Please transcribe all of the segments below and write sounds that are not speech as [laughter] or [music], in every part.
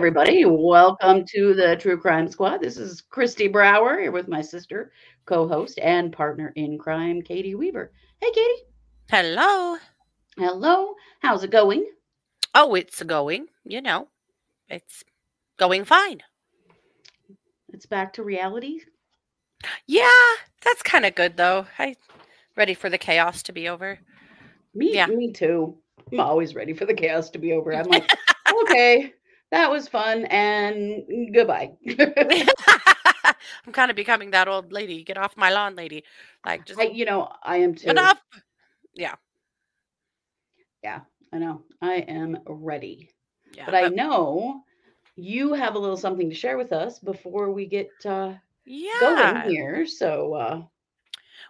everybody. Welcome to the True Crime Squad. This is Christy Brower here with my sister, co host, and partner in crime, Katie Weaver. Hey, Katie. Hello. Hello. How's it going? Oh, it's going. You know, it's going fine. It's back to reality. Yeah, that's kind of good though. I ready for the chaos to be over. Me, Yeah. me too. I'm always ready for the chaos to be over. I'm like, [laughs] okay, that was fun, and goodbye. [laughs] [laughs] I'm kind of becoming that old lady. Get off my lawn, lady. Like just I, you know, I am too. enough. Yeah, Yeah, I know. I am ready. yeah. but I know you have a little something to share with us before we get uh, yeah. going here. So, uh,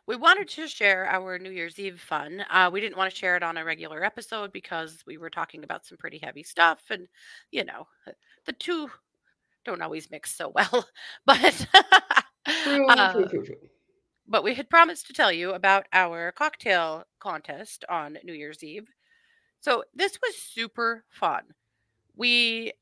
We wanted to share our New Year's Eve fun. Uh, we didn't want to share it on a regular episode because we were talking about some pretty heavy stuff, and you know, uh, the two don't always mix so [laughs] well. But uh, but we had promised to tell you about our cocktail contest on New Year's Eve. So this was super fun. We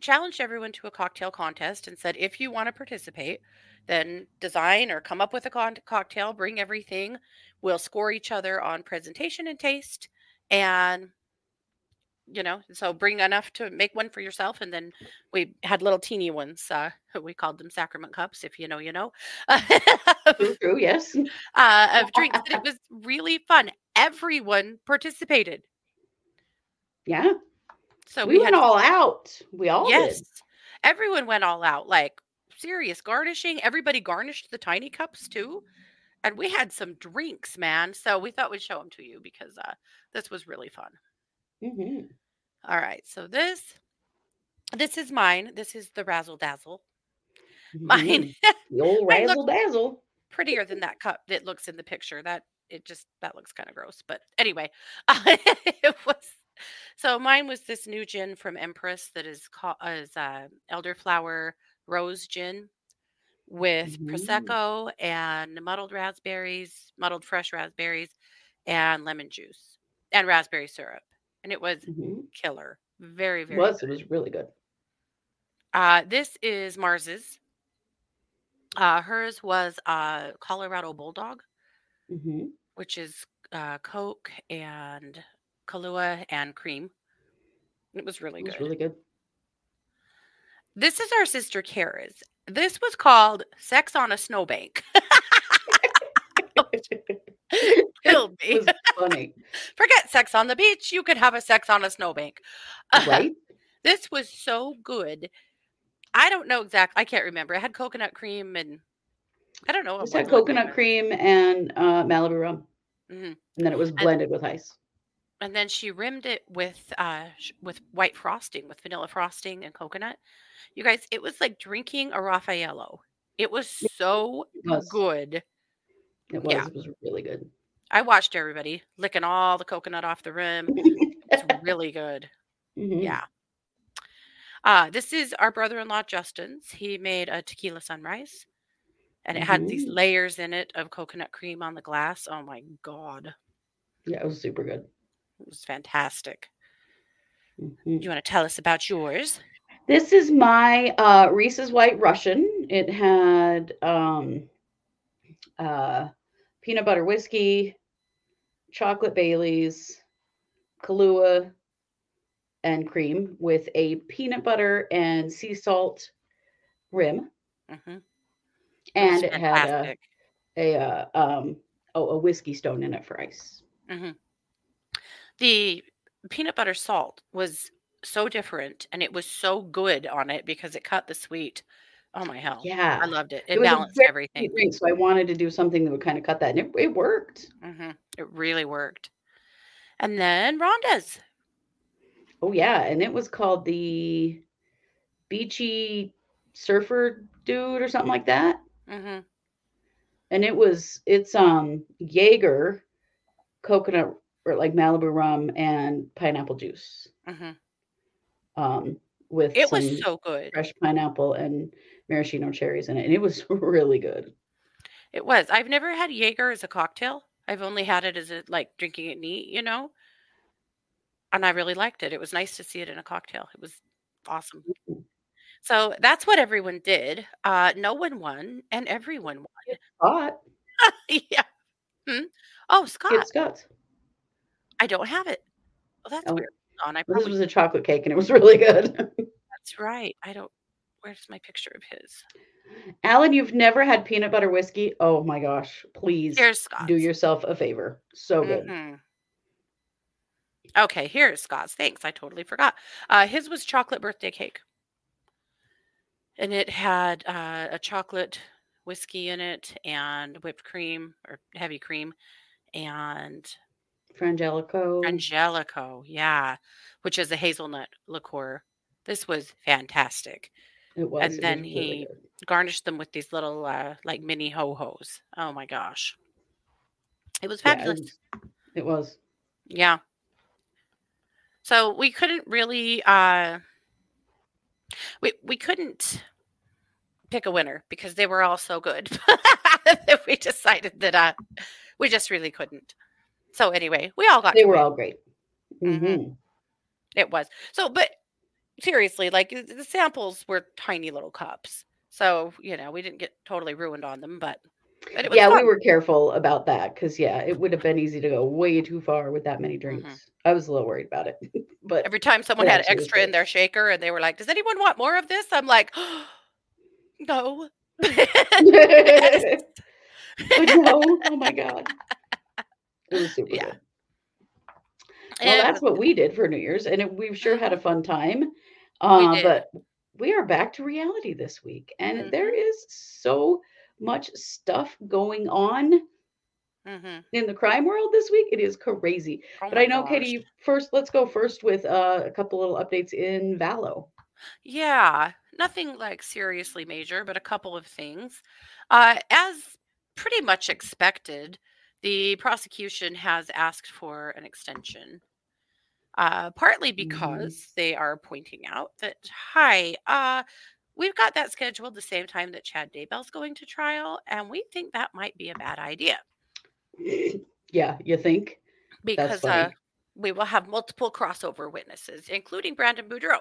challenged everyone to a cocktail contest and said if you want to participate, then design or come up with a con- cocktail, bring everything. We'll score each other on presentation and taste and you know, so bring enough to make one for yourself and then we had little teeny ones uh [laughs] we called them sacrament cups if you know you know [laughs] True. Yes. [laughs] uh, of drinks. And it was really fun. Everyone participated. Yeah. So we, we, went had all out. We all yes, did. everyone went all out. Like serious garnishing. Everybody garnished the tiny cups too, and we had some drinks, man. So we thought we'd show them to you because uh, this was really fun. hmm All right, so this this is mine. This is the razzle dazzle. Mine [laughs] The old razzle dazzle. prettier than that cup that looks in the picture. That it just that looks kind of gross. But anyway, uh, [laughs] it was so mine was this new gin from Empress that is called is uh, elderflower rose gin with Mhm. prosecco and muddled raspberries, muddled fresh raspberries, and lemon juice and raspberry syrup, and it was Mhm. killer. Very It very. was. good. It was really good. Uh, this is Mars's. Uh, hers was uh, Colorado Bulldog. hmm which is uh, Coke and Kahlua and cream. It was really It was good. really good. This is our sister Kara's. This was called Sex on a Snowbank. [laughs] [laughs] Killed me. funny, Forget sex on the beach. You could have a sex on a snowbank. [laughs] right? this was so good. I don't know exactly. I can't remember. It had coconut cream and I don't know. It had coconut cream and uh, Malibu rum. Mhm. and then it was blended with ice. And then she rimmed it with uh with white frosting with vanilla frosting and coconut you guys it was like drinking a raffaello it was so It was. good It was. Yeah. It was really good. i watched everybody licking all the coconut off the rim it's [laughs] really good Mhm. yeah uh this is our brother-in-law justin's he made a tequila sunrise and it had these Mhm. layers in it of coconut cream on the glass oh my god Yeah, it was super good. It was fantastic Mhm. you want to tell us about yours This is my uh, Reese's White Russian. It had um, uh, peanut butter whiskey, chocolate Bailey's, Kahlua, and cream with a peanut butter and sea salt rim, hmm and it had a, a uh, um, oh, a whiskey stone in it for ice. hmm The peanut butter salt was so different and it was so good on it because it cut the sweet. Oh my hell. Yeah, I loved it. It It balanced everything. drink, so I wanted to do something that would kind of cut that, and it, it worked. hmm It really worked. And then Rhonda's. Oh yeah, and it was called the Beachy Surfer Dude or something like that. hmm And it was it's um Jaeger, coconut or like Malibu rum and pineapple juice. hmm Um with It was so good. fresh pineapple and maraschino cherries in it. And it was [laughs] really good. It was. I've never had Jaeger as a cocktail. I've only had it as a like drinking it neat, you know. And I really liked it. It was nice to see it in a cocktail. It was Awesome. Mhm. So that's what everyone did. Uh, no one won, and everyone won. Scott, [laughs] yeah. Hmm? Oh, Scott, Kid Scott's. I don't have it. Well, that's Oh. weird. On, I Well, this was a chocolate cake, and it was [laughs] really good. that's right. I don't. Where's my picture of his? Alan, you've never had peanut butter whiskey? Oh my gosh! Please do yourself a favor. So good. Mhm. Okay, here's Scott's. Thanks. I totally forgot. Uh, his was chocolate birthday cake. And it had uh, a chocolate whiskey in it and whipped cream or heavy cream and Frangelico. Angelico. Yeah, which is a hazelnut liqueur. This was fantastic. it was. and it then really he- good. Garnished them with these little uh, like mini ho hos. Oh my gosh. It was Yeah, it fabulous. was- It was. Yeah. So we couldn't really uh we we couldn't pick a winner because they were all so good. that [laughs] we decided that uh we just really couldn't. So anyway, we all got They were win. all great. Mhm. Mhm. It was. So but seriously, like the samples were tiny little cups. So, you know, we didn't get totally ruined on them, but but it was Yeah, we were careful about that because yeah, it would have been easy to go way too far with that many drinks. I was a little worried about it, [laughs] but Every time someone had extra in their shaker and they were like, "Does anyone want more of this?" I'm like, [gasps] "No." [laughs] [laughs] But no, oh my god, it was super Yeah. good. Well, that's what we did for New Year's, and it, we've sure had a fun time. Uh, did. but we are back to reality this week, and there Mm-hmm. is so much stuff going on Mhm. in the crime world this week. It is crazy. Oh But I know, gosh. Katie. First, let's go first with uh, a couple little updates in Vallow. Yeah, nothing like seriously major, but a couple of things. Uh, as pretty much expected, the prosecution has asked for an extension. Uh, partly Mhm. because they are pointing out that, hi, uh, we've got that scheduled the same time that Chad Daybell's going to trial, and we think that might be a bad idea [clears throat] yeah, you think? because uh, we will have multiple crossover witnesses, including Brandon Boudreau,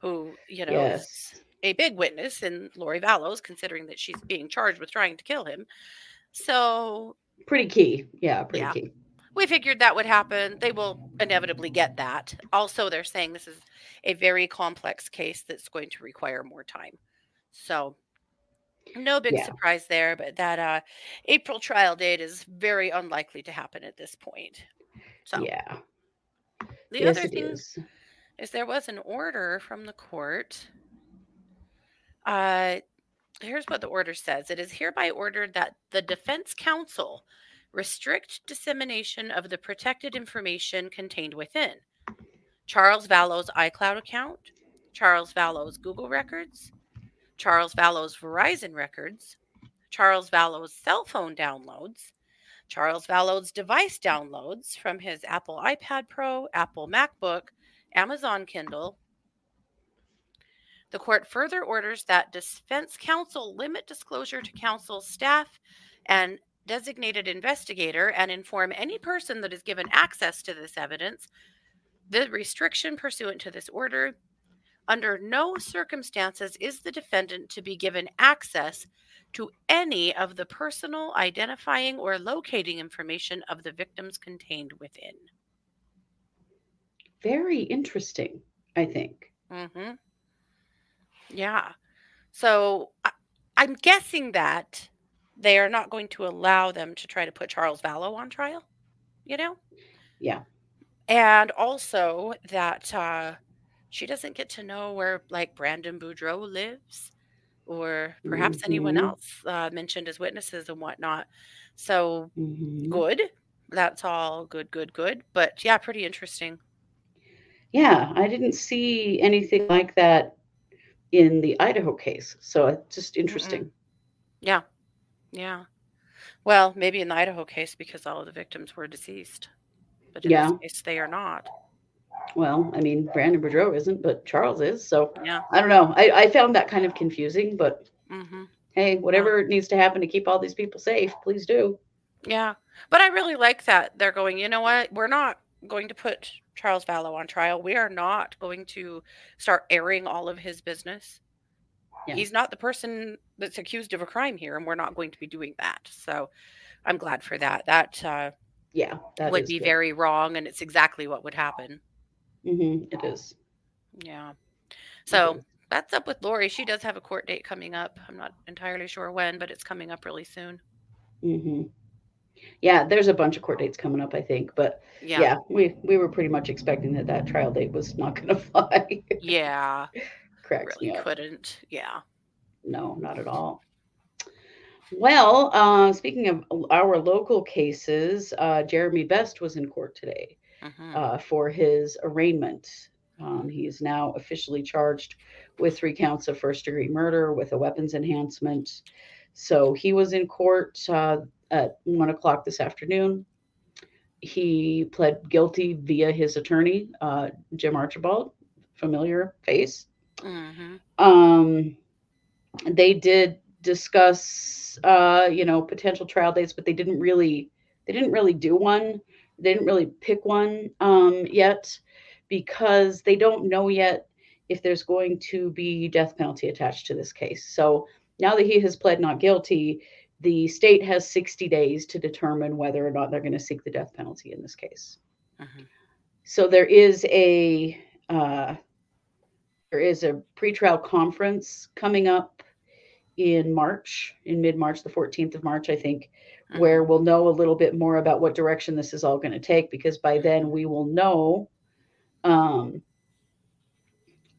who, you know, is Yes. a big witness in Lori Vallows, considering that she's being charged with trying to kill him. So Pretty key. Yeah, pretty Yeah. key. we figured that would happen. They will inevitably get that. Also, they're saying this is a very complex case that's going to require more time. So no big Yeah. surprise there, but that uh, April trial date is very unlikely to happen at this point. So Yeah. the yes, other thing is. is there was an order from the court. Uh, here's what the order says it is hereby ordered that the defense counsel restrict dissemination of the protected information contained within Charles Vallow's iCloud account, Charles Vallow's Google records, Charles Vallow's Verizon records, Charles Vallow's cell phone downloads, Charles Vallow's device downloads from his Apple iPad Pro, Apple MacBook, Amazon Kindle. The court further orders that defense counsel limit disclosure to counsel's staff and designated investigator and inform any person that is given access to this evidence the restriction pursuant to this order. Under no circumstances is the defendant to be given access to any of the personal identifying or locating information of the victims contained within. Very interesting, I think. Mm-hmm. Yeah. So I, I'm guessing that they are not going to allow them to try to put Charles Vallow on trial, you know? Yeah. And also that uh, she doesn't get to know where, like, Brandon Boudreau lives or perhaps anyone Mhm. else uh, mentioned as witnesses and whatnot. So Mhm. good. That's all good, good, good. But yeah, pretty interesting. Yeah, I didn't see anything like that in the Idaho case. So it's just interesting. Yeah. Yeah. Well, maybe in the Idaho case because all of the victims were deceased. But in Yeah. this case, they are not. Well, I mean, Brandon Boudreau isn't, but Charles is. So Yeah. I don't know. I, I found that kind of confusing, but hmm hey, whatever needs to happen to keep all these people safe, please do. Yeah. But I really like that they're going, you know what? We're not going to put Charles Vallow on trial, we are not going to start airing all of his business. Yeah. He's not the person that's accused of a crime here, and we're not going to be doing that. So I'm glad for that. That uh, Yeah, that would be good. very wrong, and it's exactly what would happen. Mhm, it is. Yeah. So Mhm. that's up with Lori. She does have a court date coming up. I'm not entirely sure when, but it's coming up really soon. hmm Yeah, there's a bunch of court dates coming up, I think, but Yeah. yeah, we we were pretty much expecting that that trial date was not going [laughs] to fly. Yeah. correct. really couldn't. Yeah. No, not at all. Well, uh, speaking of our local cases, uh, Jeremy Best was in court today hmm uh, for his arraignment. Um, he is now officially charged with three counts of first degree murder with a weapons enhancement. So he was in court uh, at one o'clock this afternoon. He pled guilty via his attorney, uh, Jim Archibald, familiar face. hmm Um, they did discuss, uh, you know, potential trial dates, but they didn't really, they didn't really do one. They didn't really pick one um, yet because they don't know yet if there's going to be death penalty attached to this case. So now that he has pled not guilty, the state has 60 days to determine whether or not they're going to seek the death penalty in this case. hmm So there is a uh, there is a pretrial conference coming up in March, in mid March, the 14th of March, I think, where we'll know a little bit more about what direction this is all going to take because by then we will know um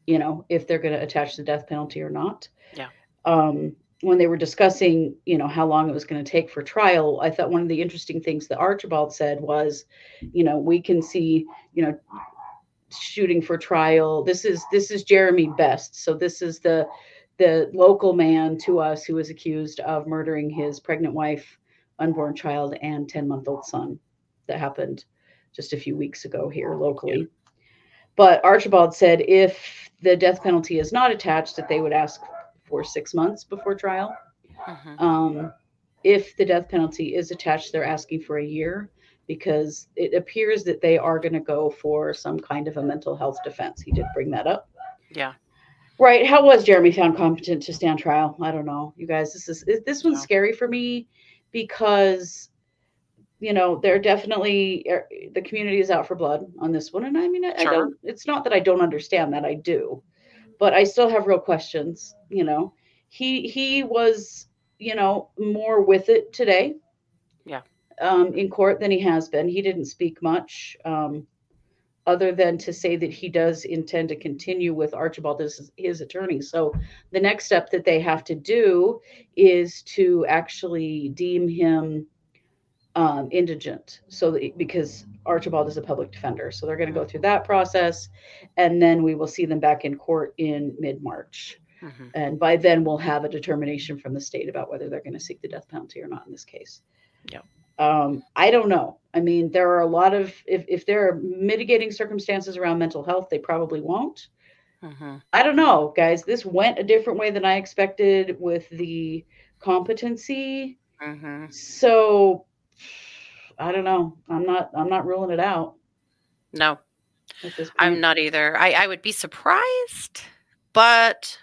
you know if they're going to attach the death penalty or not Yeah. Um when they were discussing you know how long it was going to take for trial i thought one of the interesting things that archibald said was you know we can see you know shooting for trial. This is this is jeremy best. So this is the the local man to us who was accused of murdering his pregnant wife unborn child and 10 month old son. That happened just a few weeks ago here locally. But archibald said if the death penalty is not attached that they would ask for six months before trial hmm um, if the death penalty is attached, they're asking for a year because it appears that they are going to go for some kind of a mental health defense. He did bring that up. Yeah. Right. How was Jeremy found competent to stand trial? I don't know. You guys, this is this one's scary for me because you know they're definitely er, the community is out for blood on this one and i mean I, I don't it's not that i don't understand that i do but i still have real questions you know? He he was you know more with it today. Yeah. um in court than he has been. He didn't speak much um other than to say that he does intend to continue with archibald as his attorney. So the next step that they have to do is to actually deem him um, indigent so that, because archibald is a public defender. So they're going to go through that process and then we will see them back in court in mid-march. Hmm and by then we'll have a determination from the state about whether they're going to seek the death penalty or not in this case. Yep. um, i don't know. I mean there are a lot of if, if there are mitigating circumstances around mental health they probably won't. Hmm I don't know, guys. This went a different way than I expected with the competency. So I don't know. I'm not I'm not ruling it out No, at this point. I'm not either. I, I would be surprised, but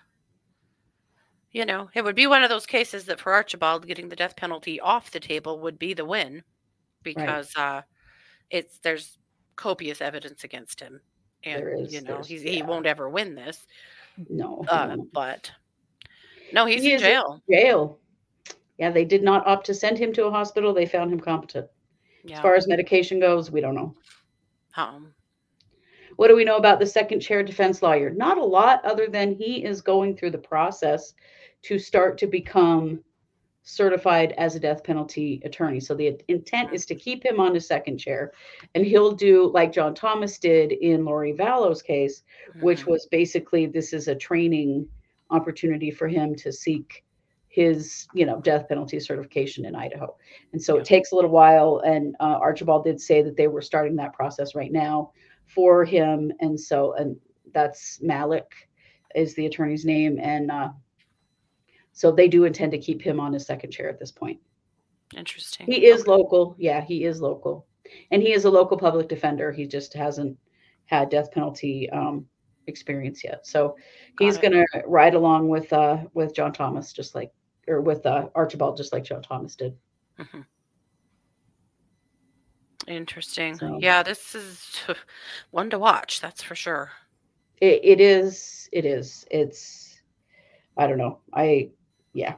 you know, it would be one of those cases that for Archibald, getting the death penalty off the table would be the win because uh, it's there's copious evidence against him, and There is, you know he's, he won't ever win this. no. Uh, no. but no, he's He in is in jail. Jail. Yeah, they did not opt to send him to a hospital. They found him competent. As far as medication goes, we don't know. Um, What do we know about the second chair defense lawyer? Not a lot, other than he is going through the process to start to become certified as a death penalty attorney. So the intent is to keep him on his second chair, and he'll do like John Thomas did in Lori Vallow's case, which mhm. was basically this is a training opportunity for him to seek his you know death penalty certification in idaho and so Yeah. it takes a little while and uh, archibald did say that they were starting that process right now for him and so and that's malik is the attorney's name and uh, so they do intend to keep him on his second chair at this point interesting. he is Okay. local yeah he is local and he is a local public defender he just hasn't had death penalty um, experience yet. So he's Got going to ride along with uh, with John Thomas, just like or with uh, Archibald, just like Joe Thomas did. Mhm. Interesting. So- Yeah, this is [laughs] one to watch. That's for sure. It, it is. It is. It's. I don't know. I. Yeah.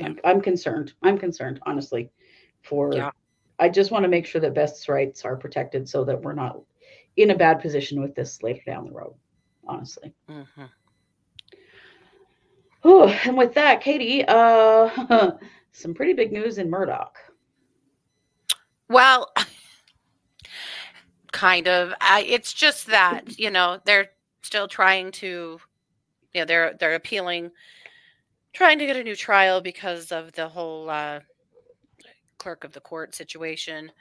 I'm, I'm concerned. I'm concerned, honestly. For. Yeah. I just want to make sure that Best's rights are protected, so that we're not in a bad position with this later down the road. Honestly. hmm Oh, and with that, Katie, uh, [laughs] some pretty big news in Murdaugh. Well, kind of. I, it's just that you know they're still trying to, you know, they're they're appealing, trying to get a new trial because of the whole uh, clerk of the court situation,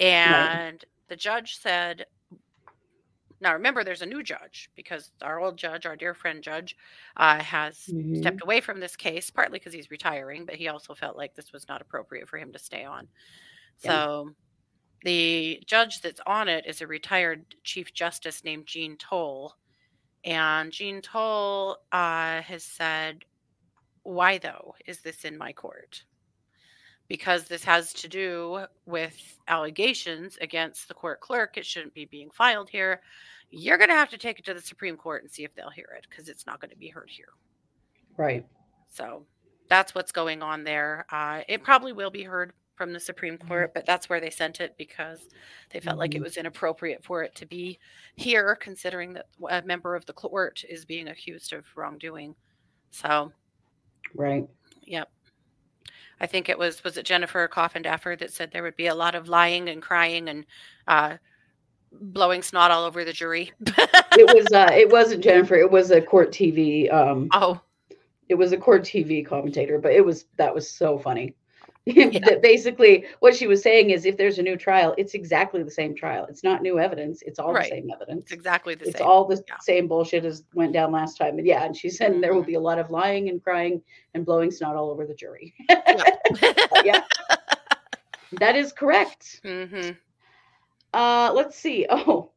and the judge said. Now remember, there's a new judge because our old judge, our dear friend judge, uh, has Mhm. stepped away from this case, partly because he's retiring, but he also felt like this was not appropriate for him to stay on. Yeah. So the judge that's on it is a retired Chief Justice named Jean Toal. And Jean Toal uh, has said, Why though is this in my court? Because this has to do with allegations against the court clerk. It shouldn't be being filed here. You're going to have to take it to the Supreme Court and see if they'll hear it because it's not going to be heard here. Right. So that's what's going on there. Uh, it probably will be heard from the Supreme Court, but that's where they sent it because they felt like it Mhm. was inappropriate for it to be here, considering that a member of the court is being accused of wrongdoing. So, Right. yep. I think it was was it Jennifer Coffindaffer that said there would be a lot of lying and crying and uh, blowing snot all over the jury. It was. [laughs] Uh, it wasn't Jennifer. It was a court TV. Um, oh, it was a court TV commentator, but it was that was so funny. [laughs] that basically what she was saying is if there's a new trial, it's exactly the same trial. It's not new evidence. It's all Right. the same evidence. it's exactly the It's same. It's all the Yeah. same bullshit as went down last time. And yeah, and she said there will Mhm. be a lot of lying and crying and blowing snot all over the jury. [laughs] yeah. That is correct. hmm Uh, let's see. Oh,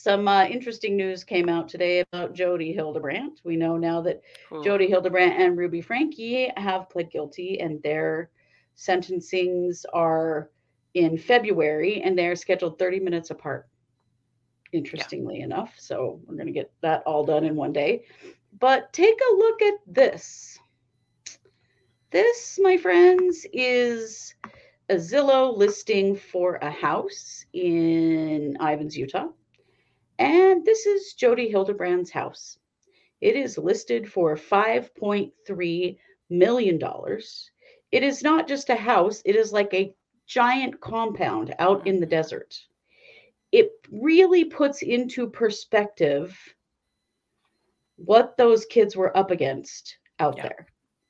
some uh, interesting news came out today about Jodi Hildebrandt. We know now that Jodi Hildebrandt and Ruby Franke have pled guilty, and their sentencings are in February, and they're scheduled 30 minutes apart. Interestingly enough, so we're going to get that all done in one day. But take a look at this. This, my friends, is a Zillow listing for a house in Ivins, Utah. And this is Jodi Hildebrandt's house. It is listed for $5.3 million. It is not just a house, it is like a giant compound out in the desert. It really puts into perspective what those kids were up against out Yeah. there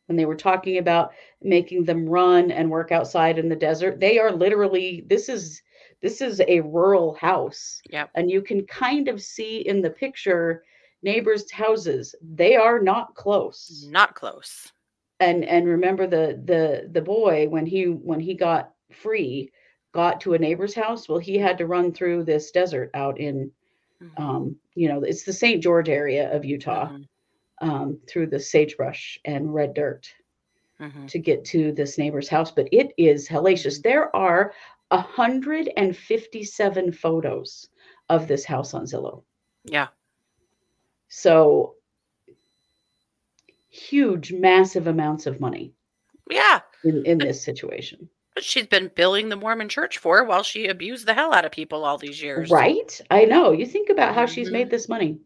when they were talking about making them run and work outside in the desert. They are literally this is this is a rural house Yep. and you can kind of see in the picture neighbors' houses. They are not close. Not close. And and remember the the the boy when he when he got free got to a neighbor's house. Well, he had to run through this desert out in Mhm. um, you know, it's the St. George area of Utah, Mhm. um, through the sagebrush and red dirt Mhm. to get to this neighbor's house. But it is hellacious. There are 157 photos of this house on Zillow. Yeah. So huge, massive amounts of money Yeah. in, in this situation. She's been billing the Mormon church for while she abused the hell out of people all these years. Right? I know. You think about how she's Mhm. made this money.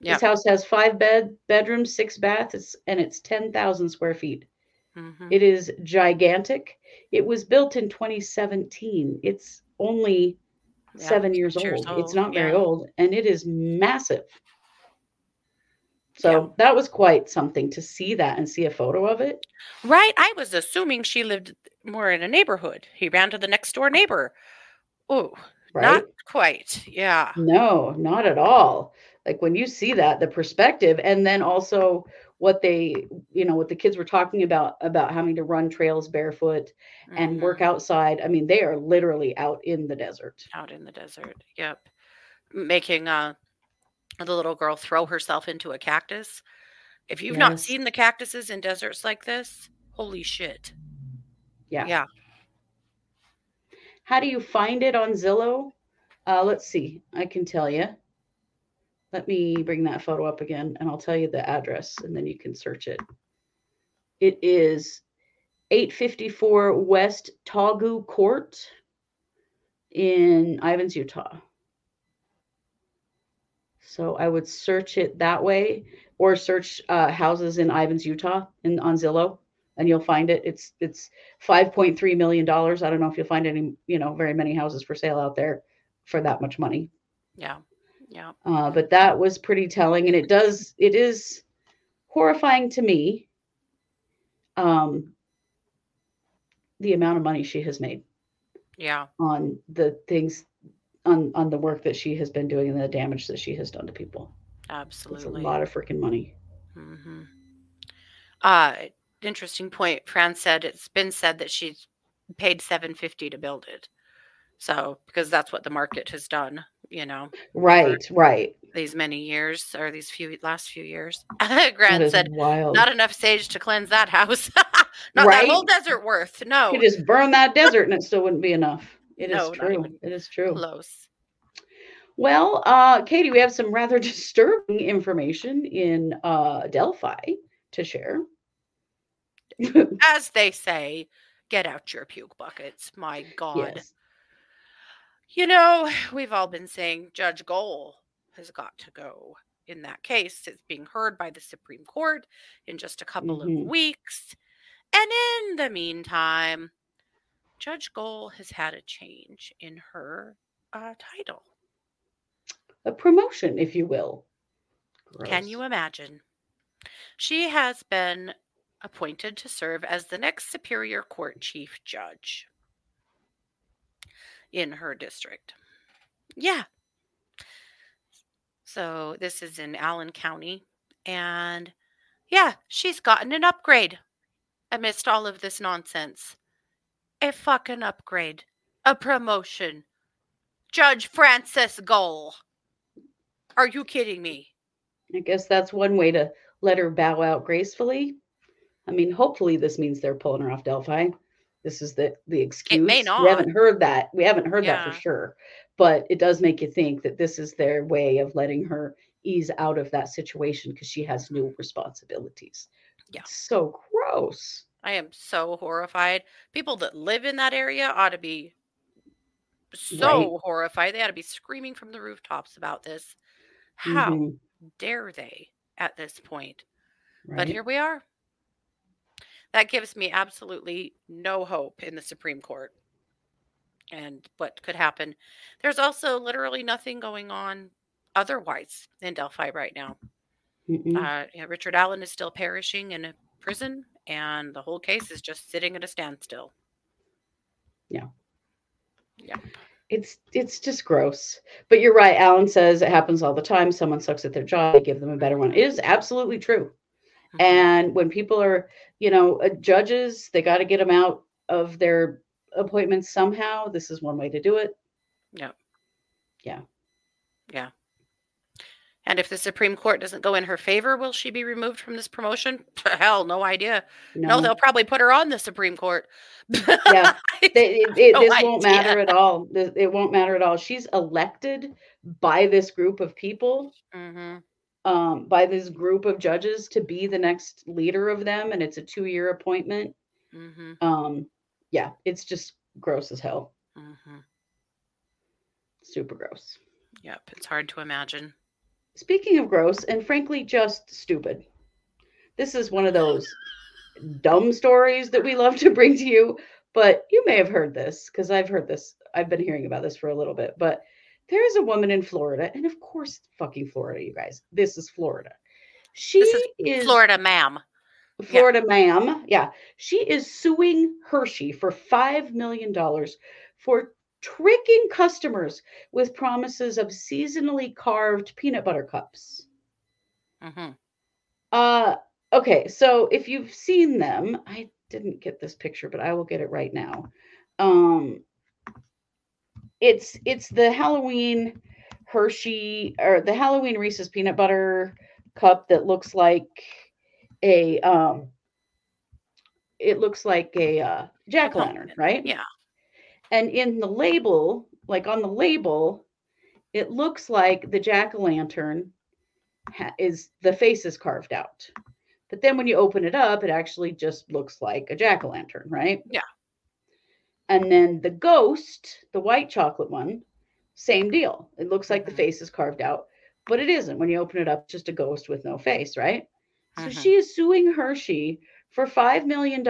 Yep. This house has five bed bedrooms, six baths, and it's 10,000 square feet. Mhm. It is gigantic. It was built in 2017. It's only Yeah, seven years six old. years It's old, not very yeah. old, and it is massive. So Yeah. that was quite something to see that and see a photo of it. Right. I was assuming she lived more in a neighborhood. He ran to the next door neighbor. Oh, Right? not quite. Yeah. No, not at all. Like when you see that, the perspective, and then also what they you know what the kids were talking about about having to run trails barefoot and work outside i mean they are literally out in the desert out in the desert. Yep. Making uh, the little girl throw herself into a cactus. If you've not seen the cactuses in deserts like this, holy shit. Yeah. Yeah. how do you find it on zillow uh, let's see i can tell you let me bring that photo up again and i'll tell you the address and then you can search it. It is 854 west tagu court in Ivins utah. So i would search it that way or search uh, houses in Ivins utah in on zillow and you'll find it. It's it's 5.3 million dollars. I don't know if you'll find any you know very many houses for sale out there for that much money. Yeah. Yeah. uh, but that was pretty telling and it does it is horrifying to me um the amount of money she has made Yeah. on the things on on the work that she has been doing and the damage that she has done to people Absolutely. it's a lot of freaking money hmm Uh, interesting point. Fran said it's been said that she's paid seven fifty to build it. So because that's what the market has done, you know, right right these many years or these few last few years. [laughs] Grant said wild not enough sage to cleanse that house. [laughs] not that whole desert worth. No. you just burn that [laughs] desert and it still wouldn't be enough It is No, not true it is true close. Well, uh, Katie, we have some rather disturbing information in uh, Delphi to share. As they say, get out your puke buckets. My God. yes. You know, [sighs] we've all been saying Judge Gull has got to go in that case. It's being heard by the Supreme Court in just a couple Mhm. of weeks. And in the meantime, Judge Gull has had a change in her uh, title. A promotion, if you will. Can you imagine? She has been appointed to serve as the next Superior Court Chief Judge in her district. Yeah. So this is in Allen County. And yeah, she's gotten an upgrade amidst all of this nonsense. A fucking upgrade. A promotion. Judge Frances Gull. Are you kidding me? I guess that's one way to let her bow out gracefully. I mean, hopefully this means they're pulling her off Delphi. This is the the excuse. It may not. We haven't heard that. We haven't heard that for sure. But it does make you think that this is their way of letting her ease out of that situation because she has new responsibilities. Yeah. So gross. I am so horrified. People that live in that area ought to be so horrified. They ought to be screaming from the rooftops about this. How Mhm, dare they at this point? But here we are. That gives me absolutely no hope in the Supreme Court and what could happen. There's also literally nothing going on otherwise in Delphi right now. Uh, Richard Allen is still perishing in a prison, and the whole case is just sitting at a standstill. Yeah. Yeah. It's it's just gross. But you're right. Alan says it happens all the time. Someone sucks at their job, they give them a better one. It is absolutely true. Mhm. And when people are, you know, uh, judges, they got to get them out of their appointments somehow. This is one way to do it. Yeah. Yeah. Yeah. And if the Supreme Court doesn't go in her favor, will she be removed from this promotion? [laughs] Hell, no idea. No, No, they'll probably put her on the Supreme Court. [laughs] Yeah. They- it, it- no this won't matter at all. It won't matter at all. She's elected by this group of people, hmm um, by this group of judges to be the next leader of them, and it's a two-year appointment. hmm Um, yeah, it's just gross as hell. hmm Super gross. Yep. It's hard to imagine. Speaking of gross, and frankly, just stupid. This is one of those dumb stories that we love to bring to you, but you may have heard this because I've heard this. I've been hearing about this for a little bit, but there is a woman in Florida, and of course, fucking Florida, you guys. This is Florida. She This is is Florida, ma'am. Florida ma'am. Yeah. She is suing Hershey for $5 million for tricking customers with promises of seasonally carved peanut butter cups. hmm Uh, okay, so if you've seen them, I didn't get this picture, but I will get it right now. Um, it's it's the Halloween Hershey or the Halloween Reese's peanut butter cup that looks like a um it looks like a uh, jack o' lantern, right? Yeah. And in the label, like on the label, it looks like the jack o' lantern ha- is the face is carved out. But then when you open it up, it actually just looks like a jack o' lantern, right? Yeah. And then the ghost, the white chocolate one, same deal. It looks like the face is carved out, but it isn't. When you open it up, it's just a ghost with no face, right? So Mhm. she is suing Hershey for $5 million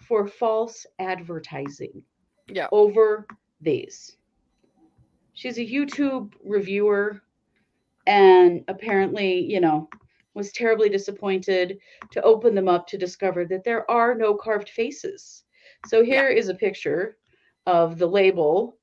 for false advertising Yeah. over these. She's a YouTube reviewer and apparently, you know, was terribly disappointed to open them up to discover that there are no carved faces. So here is a picture of the label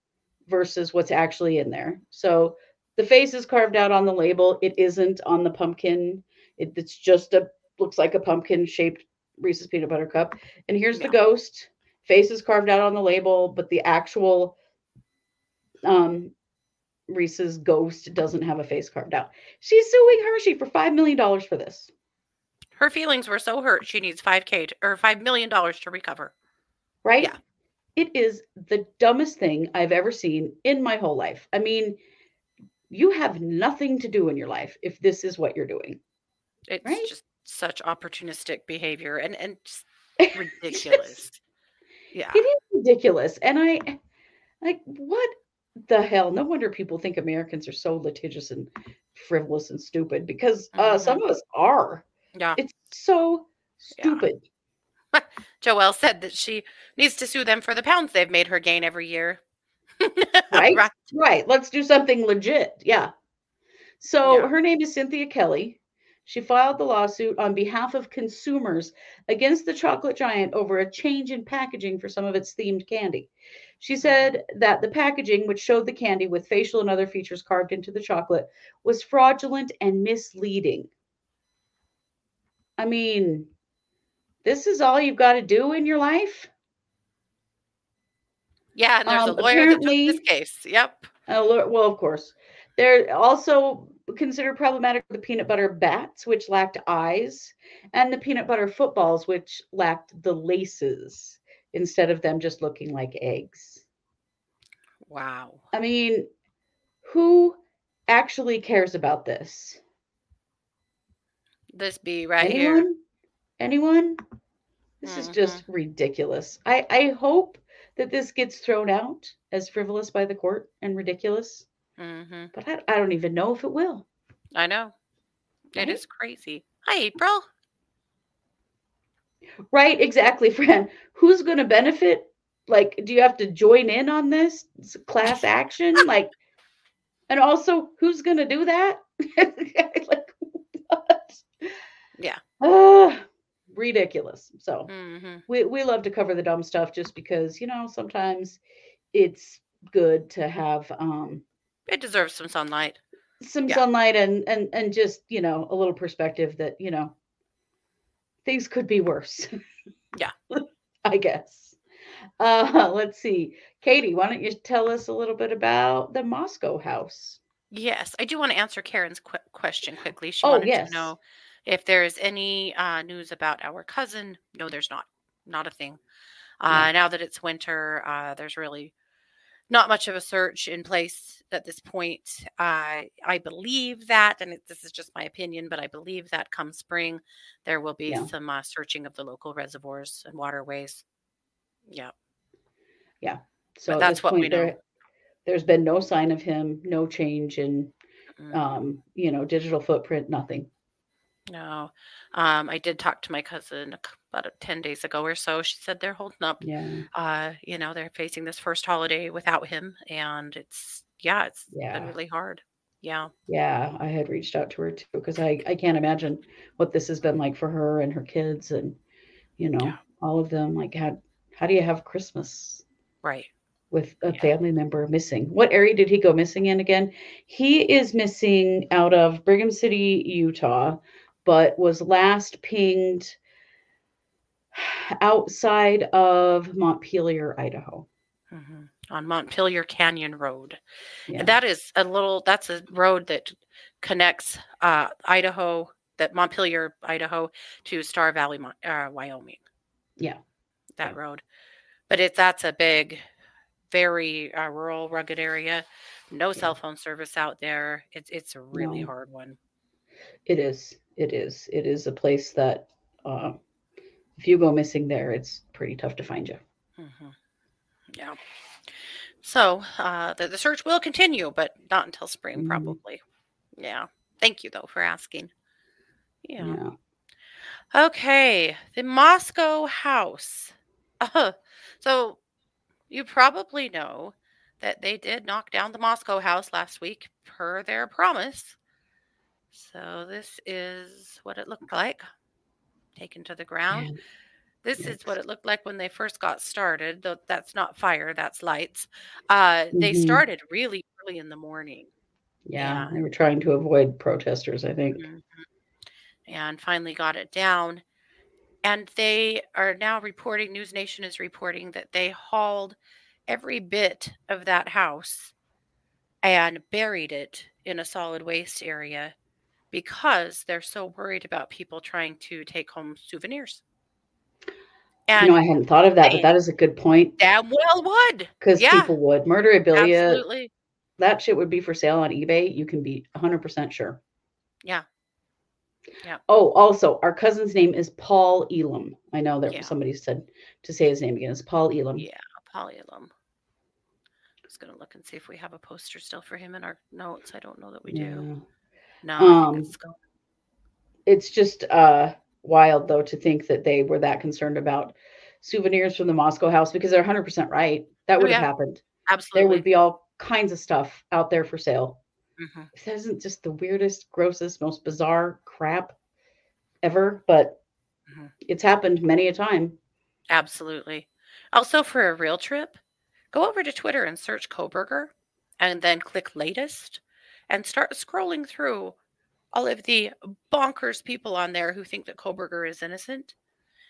versus what's actually in there. So the face is carved out on the label. It isn't on the pumpkin. It, it's just a looks like a pumpkin shaped Reese's peanut butter cup. And here's the ghost. Face is carved out on the label, but the actual um Reese's ghost doesn't have a face carved out. She's suing Hershey for five million dollars for this. Her feelings were so hurt she needs 5k or 5 million dollars to recover. Right? Yeah. It is the dumbest thing I've ever seen in my whole life. I mean, you have nothing to do in your life if this is what you're doing. It's Right? just such opportunistic behavior and and just [laughs] ridiculous. yeah. It is ridiculous. And I like what the hell? No wonder people think Americans are so litigious and frivolous and stupid because uh, some of us are. Yeah. It's so Yeah. Joelle said that she needs to sue them for the pounds they've made her gain every year. [laughs] Right? Right. Right. Let's do something legit. Yeah. So Yeah. her name is Cynthia Kelly. She filed the lawsuit on behalf of consumers against the chocolate giant over a change in packaging for some of its themed candy. She said mm-hmm. that the packaging, which showed the candy with facial and other features carved into the chocolate, was fraudulent and misleading. I mean, this is all you've got to do in your life? Yeah, and there's Um, a lawyer that took this case. Yep. Uh, well, of course. They're also considered problematic the peanut butter bats, which lacked eyes, and the peanut butter footballs, which lacked the laces instead of them just looking like eggs. Wow. I mean, who actually cares about this? This bee right here. Anyone? This is just ridiculous. I, I hope that this gets thrown out as frivolous by the court and ridiculous, hmm but I, I don't even know if it will. I know. It Right? is crazy. Hi, April. Right, exactly, [laughs] Fran. Who's going to benefit? Like, do you have to join in on this It's class [laughs] action? Like, and also, who's going to do that? [laughs] like, what? Yeah. [sighs] Ah, ridiculous. So hmm we we love to cover the dumb stuff just because you know sometimes it's good to have um It deserves some sunlight. some Yeah. sunlight and and and just you know a little perspective that you know things could be worse [laughs] Yeah. i guess uh [laughs] let's see katie why don't you tell us a little bit about the moscow house Yes, I do want to answer Karen's qu- question quickly. She Oh, wanted yes. to know if there's any uh, news about our cousin. No, there's not. Not a thing. Uh, Now that it's winter, uh, there's really not much of a search in place at this point. Uh, I believe that, and it, this is just my opinion, but I believe that come spring, there will be Yeah. some uh, searching of the local reservoirs and waterways. Yeah. Yeah. So at that's what we point there know. there's been no sign of him no change in Mm. um you know digital footprint nothing No. Um, I did talk to my cousin a about uh, 10 days ago or so. She said they're holding up. yeah Uh, you know, they're facing this first holiday without him. And it's, yeah, it's been Yeah. really hard. Yeah. Yeah, I had reached out to her too because I I can't imagine what this has been like for her and her kids and you know Yeah. all of them. Like how how do you have Christmas Right. with a Yeah. family member missing? What area did he go missing in again? He is missing out of Brigham City, Utah, but was last pinged outside of Montpelier, Idaho. hmm On Montpelier Canyon Road. Yeah. And that is a little, that's a road that connects uh, Idaho, that Montpelier, Idaho, to Star Valley, uh, Wyoming. Yeah. That road. But it, that's a big, very uh, rural, rugged area. No Yeah. cell phone service out there. It's it's a really No. hard one. It is. It is. It is a place that uh, if you go missing there, it's pretty tough to find you. hmm Yeah. So uh, the, the search will continue, but not until spring, Mhm. probably. Yeah. Thank you, though, for asking. Yeah. Yeah. Okay. The Moscow house. Uh, so you probably know that they did knock down the Moscow house last week per their promise. So this is what it looked like taken to the ground. Man, This is what it looked like when they first got started. Though that's not fire, that's lights. Uh, they Mhm. started really early in the morning. Yeah, Yeah. they were trying to avoid protesters, I think. Mhm. And finally got it down. And they are now reporting, News Nation is reporting that they hauled every bit of that house and buried it in a solid waste area because they're so worried about people trying to take home souvenirs. You know, I hadn't thought of that, they but that is a good point damn well would. because Yeah, people would. Murderabilia, absolutely. that shit would be for sale on eBay. You can be 100% sure. Yeah. Yeah. Oh, also, our cousin's name is Paul Elam. I know that Yeah. somebody said to say his name again. It's Paul Elam. Yeah. Paul Elam. Just going to look and see if we have a poster still for him in our notes. I don't know that we do. No, Um, it's. It's just uh, wild, though, to think that they were that concerned about souvenirs from the Moscow house because they're 100% right. That Oh, would have yeah. happened. There would be all kinds of stuff out there for sale. hmm This isn't just the weirdest, grossest, most bizarre crap ever, but Mhm. it's happened many a time. Absolutely. Also, for a real trip, go over to Twitter and search Kohberger and then click latest and start scrolling through all of the bonkers people on there who think that Kohberger is innocent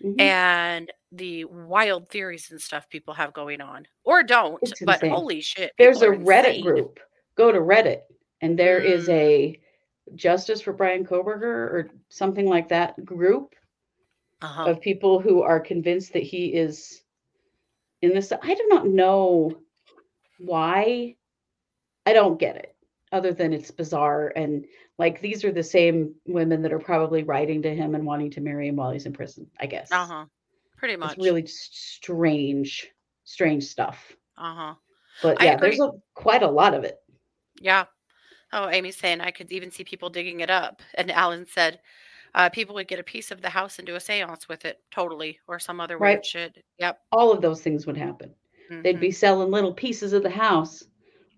Mhm. and the wild theories and stuff people have going on or don't. It's But insane. holy shit. There's a Reddit insane. group. Go to Reddit, and there is Mm. a Justice for Bryan Kohberger or something like that group Uh-huh. of people who are convinced that he is in this. I do not know why. I don't get it, other than it's bizarre. And like these are the same women that are probably writing to him and wanting to marry him while he's in prison, I guess. Uh-huh. Pretty much. It's really strange, strange stuff. uh-huh. But yeah, there's a, quite a lot of it. Yeah. Oh, Amy's saying I could even see people digging it up. And Alan said uh, people would get a piece of the house and do a seance with it, totally, or some other Right. weird shit. Yep. All of those things would happen. They'd mhm, be selling little pieces of the house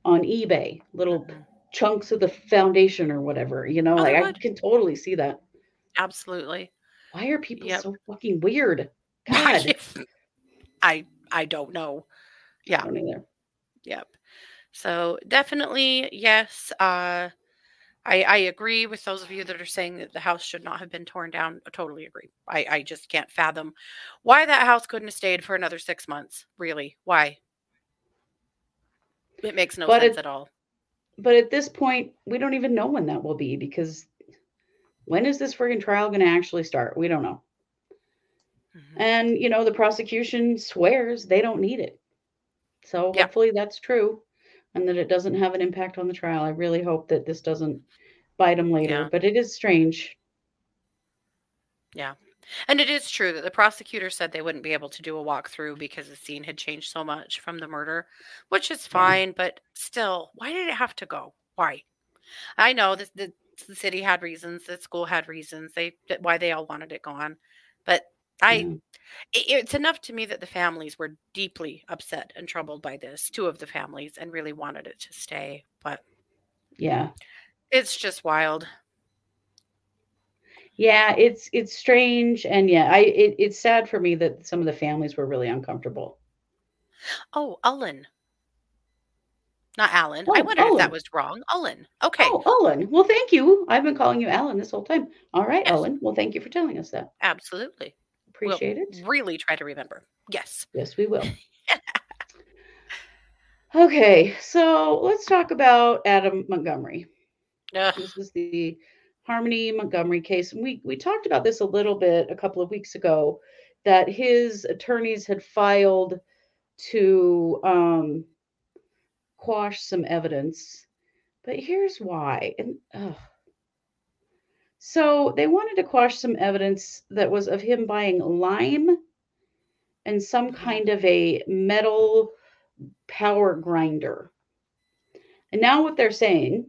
on eBay, little mhm. Chunks of the foundation or whatever. You know, Oh, like I can totally see that. Absolutely. Why are people Yep. so fucking weird? [laughs] God, I I don't know. Yeah. don't either. Yep. So definitely yes. Uh, I I agree with those of you that are saying that the house should not have been torn down. I totally agree. I I just can't fathom why that house couldn't have stayed for another six months. Really, why? It makes no But sense it- at all. But at this point, we don't even know when that will be because when is this friggin' trial going to actually start? We don't know. Mhm. And, you know, the prosecution swears they don't need it. So Yeah. hopefully that's true and that it doesn't have an impact on the trial. I really hope that this doesn't bite them later, Yeah. but it is strange. Yeah. And it is true that the prosecutor said they wouldn't be able to do a walkthrough because the scene had changed so much from the murder, which is fine, but still, why did it have to go? Why? I know that the, the city had reasons, the school had reasons, they why they all wanted it gone. But I Yeah. it, it's enough to me that the families were deeply upset and troubled by this, two of the families, and really wanted it to stay. But Yeah. it's just wild. Yeah, it's it's strange and yeah, I it, it's sad for me that some of the families were really uncomfortable. Oh, Ullen. Not Alan. I Oh, wondered if that was wrong. Olin. Okay. Oh, Owen. Well, thank you. I've been calling you Alan this whole time. All right, Yes. Owen. Well, thank you for telling us that. Absolutely. Appreciate we'll it. Really try to remember. Yes. Yes, we will. [laughs] okay, so let's talk about Adam Montgomery. Ugh. This is the Harmony Montgomery case. And we, we talked about this a little bit a couple of weeks ago that his attorneys had filed to um, quash some evidence. But here's why. And ugh. so they wanted to quash some evidence that was of him buying lime and some kind of a metal power grinder. And now what they're saying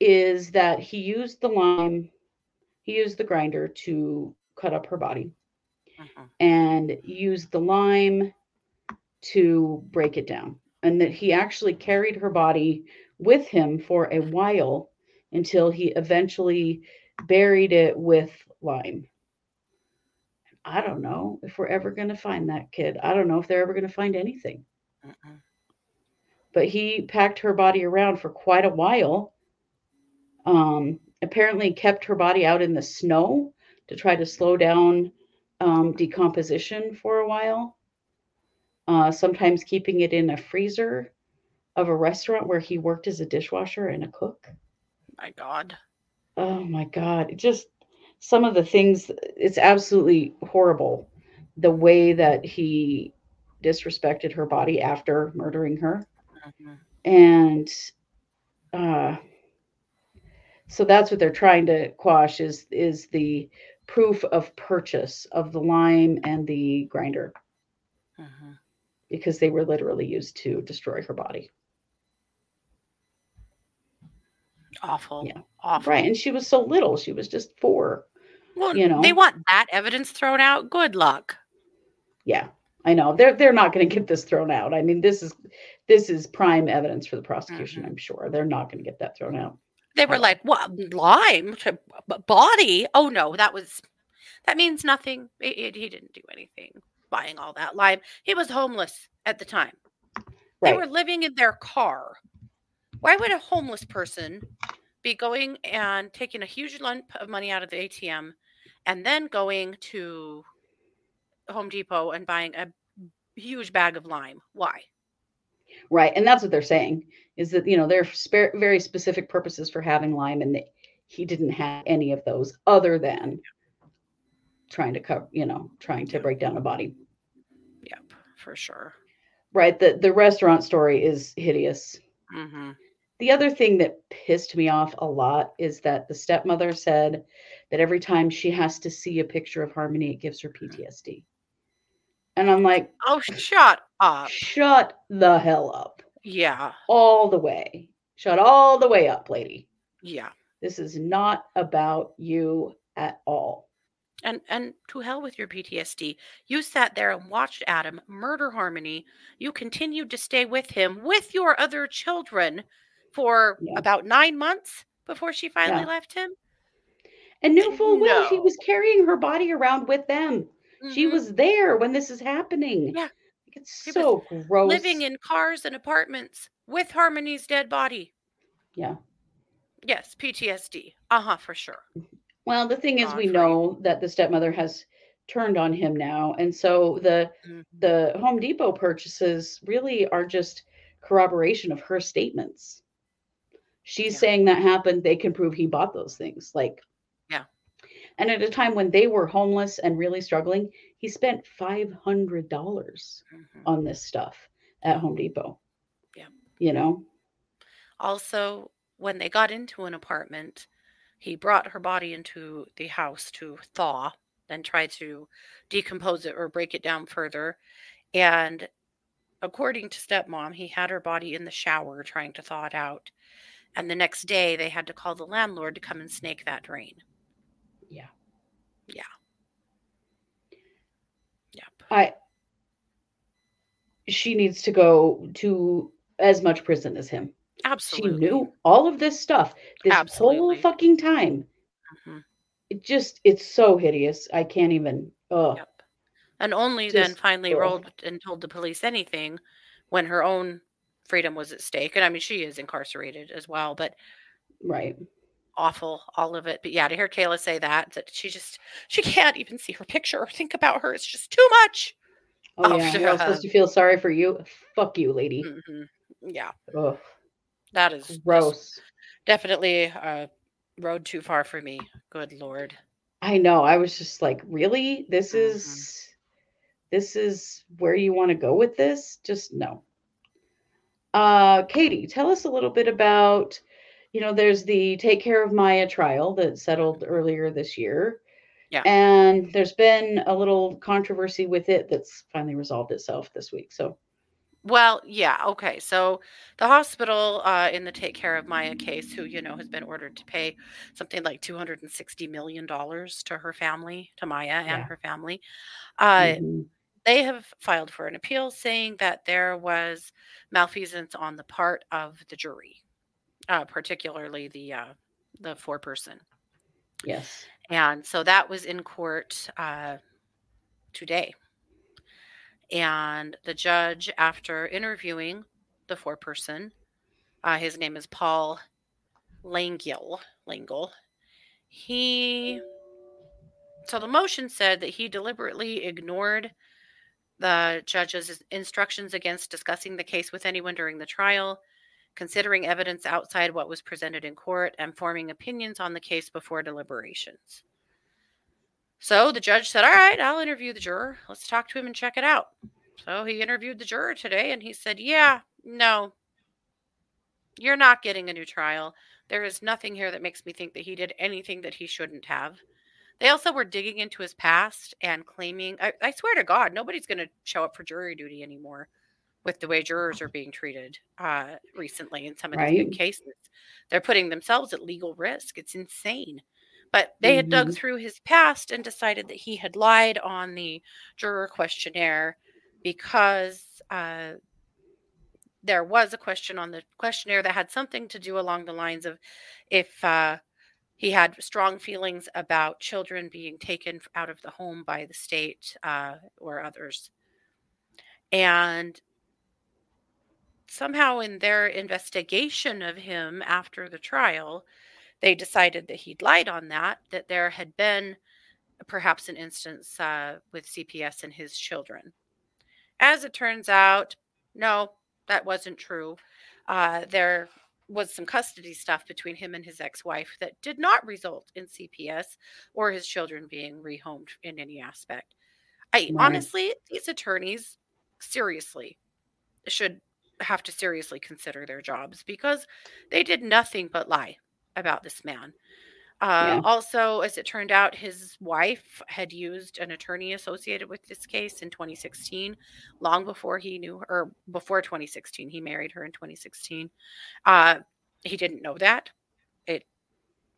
is that he used the lime, he used the grinder to cut up her body Mhm. and used the lime to break it down. And that he actually carried her body with him for a while until he eventually buried it with lime. I don't know if we're ever going to find that kid. I don't know if they're ever going to find anything. Mm-mm. But he packed her body around for quite a while. Um, apparently, kept her body out in the snow to try to slow down um, decomposition for a while. Uh, sometimes keeping it in a freezer of a restaurant where he worked as a dishwasher and a cook. My God. Oh my God. It just some of the things, it's absolutely horrible the way that he disrespected her body after murdering her. Mhm. And uh, so that's what they're trying to quash is is the proof of purchase of the lime and the grinder Mhm. because they were literally used to destroy her body. Awful. Yeah. Awful. Right. And she was so little. She was just four. Well, you know. they want that evidence thrown out. Good luck. Yeah, I know. They're they're not going to get this thrown out. I mean, this is this is prime evidence for the prosecution. Mhm. I'm sure they're not going to get that thrown out. They were like, "What lime to body?" Oh no, that was that means nothing. It, it- he didn't do anything buying all that lime. He was homeless at the time. They were living in their car. Why would a homeless person be going and taking a huge lump of money out of the ATM and then going to Home Depot and buying a huge bag of lime? Why? Right. And that's what they're saying is that, you know, there are very specific purposes for having lime and that he didn't have any of those other than trying to cover, you know, trying to break down a body. Yep, for sure. Right. The the restaurant story is hideous. hmm The other thing that pissed me off a lot is that the stepmother said that every time she has to see a picture of Harmony, it gives her PTSD. And I'm like, Oh, shut up. shut the hell up. Yeah, All the way. Shut all the way up, lady. yeah. This is not about you at all. And and to hell with your PTSD. You sat there and watched Adam murder Harmony. You continued to stay with him with your other children for Yeah. about nine months before she finally Yeah. left him. And knew full well he was carrying her body around with them. She Mhm. was there when this is happening. Yeah. It's He was so gross. living in cars and apartments with Harmony's dead body. yeah. Yes, PTSD. Uh huh, for sure. Well, the thing is, we you. know that the stepmother has turned on him now, and so the Mhm. the Home Depot purchases really are just corroboration of her statements. She's Yeah. saying that happened. They can prove he bought those things. Like. And at a time when they were homeless and really struggling, he spent five hundred dollars Mhm. on this stuff at Home Depot. Yeah. You know. Also, when they got into an apartment, he brought her body into the house to thaw, then try to decompose it or break it down further. And according to stepmom, he had her body in the shower trying to thaw it out. And the next day, they had to call the landlord to come and snake that drain. Yeah. Yeah. Yep. I. She needs to go to as much prison as him. Absolutely. She knew all of this stuff this whole Absolutely. fucking time. Mhm. It just it's so hideous. I can't even. Oh, Yep. And only then finally ugh. rolled and told the police anything when her own freedom was at stake. And I mean, she is incarcerated as well, but right. Awful, all of it. But yeah, to hear Kayla say that, that she just she can't even see her picture or think about her. It's just too much. Oh, oh yeah, I'm supposed [laughs] to feel sorry for you. Fuck you, lady. Mm-hmm. Yeah, Ugh. that is gross. Definitely a road too far for me. Good lord. I know. I was just like, really? This mm-hmm. is this is where you want to go with this? Just no. Uh, Katie, tell us a little bit about, you know, there's the Take Care of Maya trial that settled earlier this year. Yeah. And there's been a little controversy with it that's finally resolved itself this week. So, well, yeah, okay. So the hospital uh, in the Take Care of Maya case, who you know has been ordered to pay something like two hundred and sixty million dollars to her family, to Maya and yeah. her family, uh, mm-hmm they have filed for an appeal saying that there was malfeasance on the part of the jury, uh, particularly the uh, the foreperson. Yes, and so that was in court uh, today, and the judge, after interviewing the foreperson, uh, his name is Paul Langill. Langill. He so the motion said that he deliberately ignored the judge's instructions against discussing the case with anyone during the trial, considering evidence outside what was presented in court, and forming opinions on the case before deliberations. So the judge said, All right, I'll interview the juror. Let's talk to him and check it out. So he interviewed the juror today and he said, Yeah, no, you're not getting a new trial. There is nothing here that makes me think that he did anything that he shouldn't have. They also were digging into his past and claiming, I, I swear to God, nobody's going to show up for jury duty anymore with the way jurors are being treated uh, recently in some of right. these cases. They're putting themselves at legal risk. It's insane. But they mm-hmm. had dug mm-hmm. through his past and decided that he had lied on the juror questionnaire because uh, there was a question on the questionnaire that had something to do along the lines of if uh, he had strong feelings about children being taken out of the home by the state uh, or others. And somehow, in their investigation of him after the trial, they decided that he'd lied on that, that there had been perhaps an instance uh, with CPS and his children. As it turns out, no, that wasn't true. Uh, there was some custody stuff between him and his ex-wife that did not result in CPS or his children being rehomed in any aspect. I right. honestly, these attorneys seriously should have to seriously consider their jobs because they did nothing but lie about this man. Uh, yeah. Also, as it turned out, his wife had used an attorney associated with this case in 2016, long before he knew her, before 2016. He married her in 2016. Uh, he didn't know that. It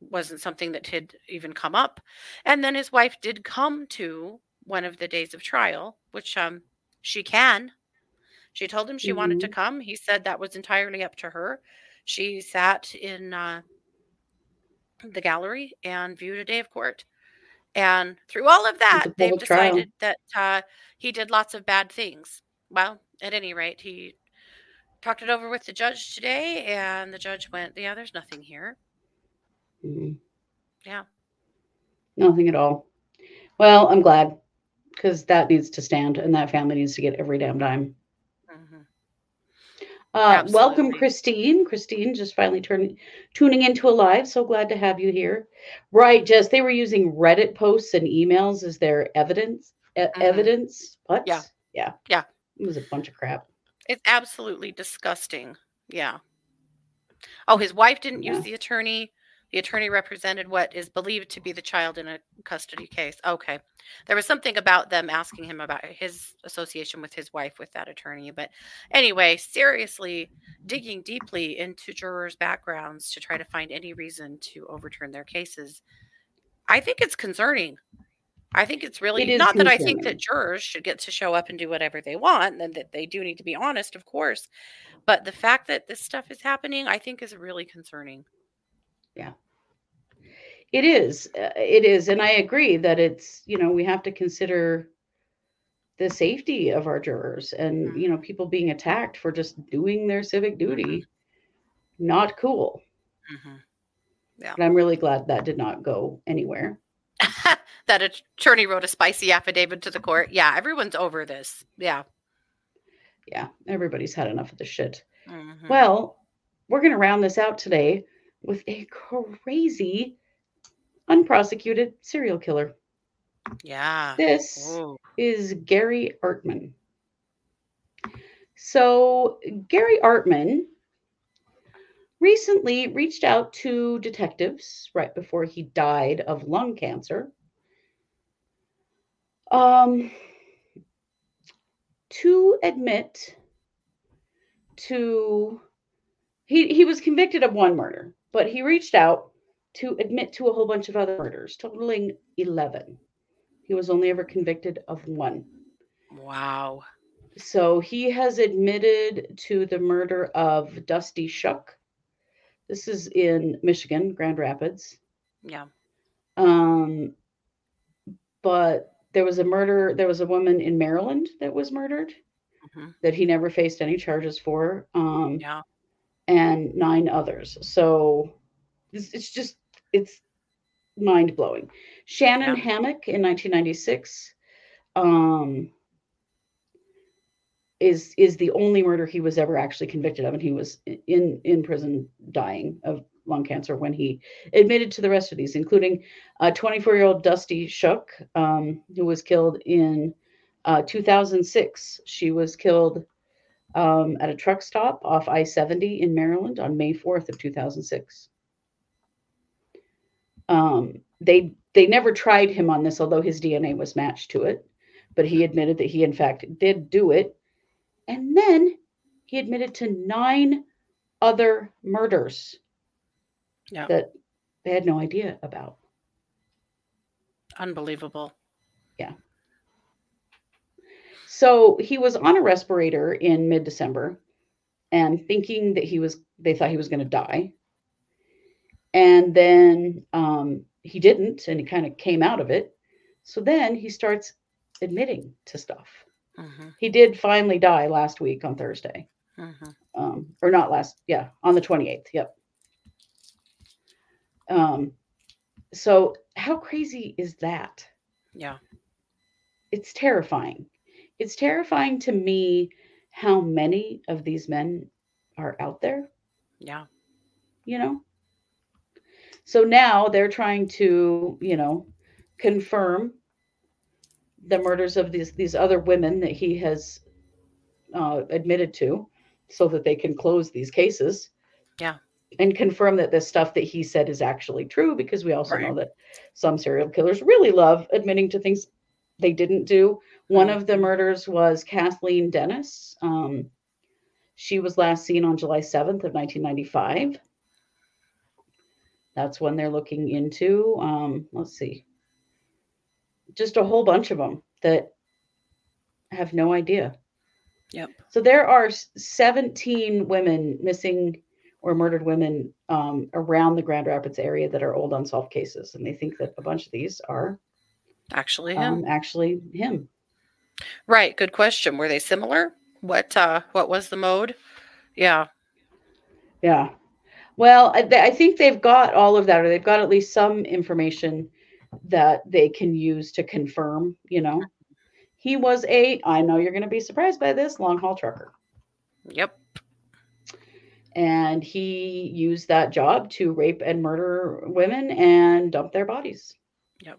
wasn't something that had even come up. And then his wife did come to one of the days of trial, which um, she can. She told him she mm-hmm. wanted to mm-hmm. come. He said that was entirely up to her. She sat in. Uh, the gallery and viewed a day of court. And through all of that, they've decided trial. that uh, he did lots of bad things. Well, at any rate, he talked it over with the judge today, and the judge went, Yeah, there's nothing here. Mm-hmm. Yeah. Nothing at all. Well, I'm glad because that needs to stand and that family needs to get every damn dime. Uh, welcome, Christine. Christine just finally turning tuning into a live. So glad to have you here. Right, Jess. They were using Reddit posts and emails as their evidence. E- mm-hmm. Evidence. What? Yeah. Yeah. Yeah. It was a bunch of crap. It's absolutely disgusting. Yeah. Oh, his wife didn't yeah. use the attorney. The attorney represented what is believed to be the child in a custody case. Okay. There was something about them asking him about his association with his wife with that attorney. But anyway, seriously digging deeply into jurors' backgrounds to try to find any reason to overturn their cases, I think it's concerning. I think it's really it not concerning. that I think that jurors should get to show up and do whatever they want and that they do need to be honest, of course. But the fact that this stuff is happening, I think is really concerning. Yeah. It is. Uh, it is. And I agree that it's, you know, we have to consider the safety of our jurors and Mhm. you know people being attacked for just doing their civic duty not cool Mhm. but i'm really glad that did not go anywhere [laughs] that attorney wrote a spicy affidavit to the court. Yeah, everyone's over this. Yeah. yeah everybody's had enough of the shit Mhm. well we're going to round this out today with a crazy unprosecuted serial killer yeah. this is Garry Artman. So, Garry Artman recently reached out to detectives right before he died of lung cancer um, to admit to he he was convicted of one murder, but he reached out to admit to a whole bunch of other murders, totaling 11. He was only ever convicted of one. Wow. So he has admitted to the murder of Dusty Shuck. This is in Michigan, Grand Rapids. Yeah. Um, but there was a murder, there was a woman in Maryland that was murdered Mhm. that he never faced any charges for. Um, Yeah. And nine others. So it's, it's just it's mind blowing. Shannon Yeah. Hammock in 1996 um, is is the only murder he was ever actually convicted of, and he was in in prison dying of lung cancer when he admitted to the rest of these, including a 24 year old Dusty Shook, um, who was killed in uh, 2006. She was killed um, at a truck stop off I 70 in Maryland on May 4th of 2006. Um, they they never tried him on this, although his DNA was matched to it, but he admitted that he in fact did do it, and then he admitted to nine other murders Yeah. that they had no idea about. Unbelievable. So he was on a respirator in mid December and thinking that he was, they thought he was going to die. And then um, he didn't, and he kind of came out of it. So then he starts admitting to stuff. hmm He did finally die last week on Thursday, hmm um, or not last, yeah, on the 28th. Yep. Um, so how crazy is that? Yeah. it's terrifying. It's terrifying to me how many of these men are out there, Yeah. you know? So now they're trying to, you know, confirm the murders of these these other women that he has uh, admitted to so that they can close these cases. Yeah. And confirm that the stuff that he said is actually true because we also know that some serial killers really love admitting to things they didn't do. One of the murders was Kathleen Dennis. Um, she was last seen on July 7th of 1995. That's when they're looking into. Um, let's see. Just a whole bunch of them that have no idea. Yep. So there are 17 women missing or murdered women um, around the Grand Rapids area that are old unsolved cases. And they think that a bunch of these are Actually, him. um, actually him. right. Good question. Were they similar? What uh what was the mode? Yeah. Yeah. Well, I, I think they've got all of that, or they've got at least some information that they can use to confirm, you know. He was a, I know you're going to be surprised by this, long haul trucker. Yep. And he used that job to rape and murder women and dump their bodies. Yep.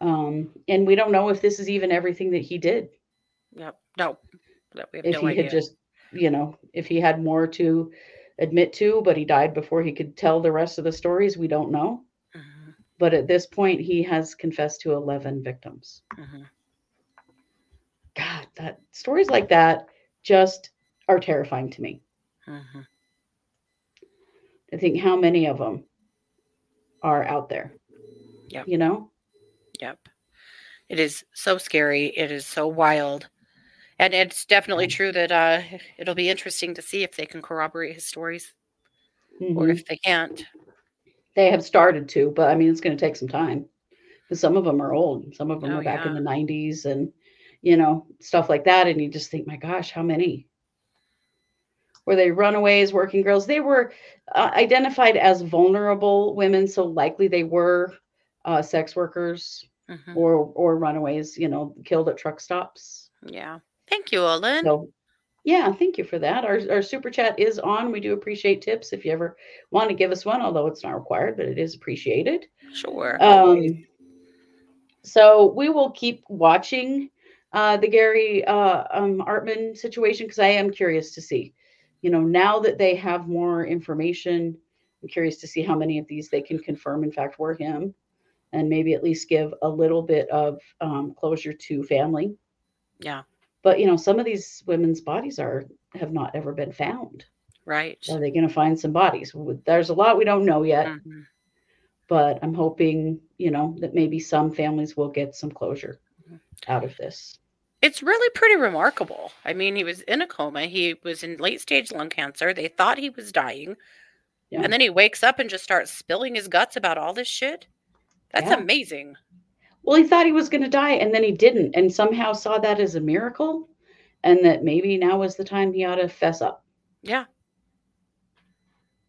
Um, and we don't know if this is even everything that he did. Yep. No. No, we have If no he idea. had just, you know, if he had more to admit to, but he died before he could tell the rest of the stories, we don't know. Mhm, But at this point, he has confessed to 11 victims. mhm. God, that stories like that just are terrifying to me. Mhm. I think how many of them are out there. Yeah. You know? Yep. It is so scary. It is so wild. And it's definitely Yeah. true that uh, it'll be interesting to see if they can corroborate his stories or Mhm. if they can't. They have started to, but I mean, it's going to take some time because Some of them are old. Some of them Oh, are back in the 90s and, you know, stuff like that. And you just think, my gosh, how many? Were they runaways, working girls? They were uh, identified as vulnerable women. So likely they were uh, sex workers Mhm. or or runaways, you know, killed at truck stops. Yeah. Thank you, Olin. So, yeah, thank you for that. Our, our super chat is on. We do appreciate tips if you ever want to give us one, although it's not required, but it is appreciated. Sure. Um, so we will keep watching uh, the Garry uh, um, Artman situation because I am curious to see, you know, now that they have more information, I'm curious to see how many of these they can confirm, in fact, were him, and maybe at least give a little bit of um, closure to family. yeah. But you know, some of these women's bodies are have not ever been found. Right. Are they going to find some bodies? There's a lot we don't know yet, Mhm. but I'm hoping, you know, that maybe some families will get some closure Mhm. out of this. It's really pretty remarkable. I mean, he was in a coma. He was in late stage lung cancer. They thought he was dying. Yeah. And then he wakes up and just starts spilling his guts about all this shit. That's Yeah. amazing. Well, he thought he was going to die and then he didn't, and somehow saw that as a miracle, and that maybe now was the time he ought to fess up. Yeah.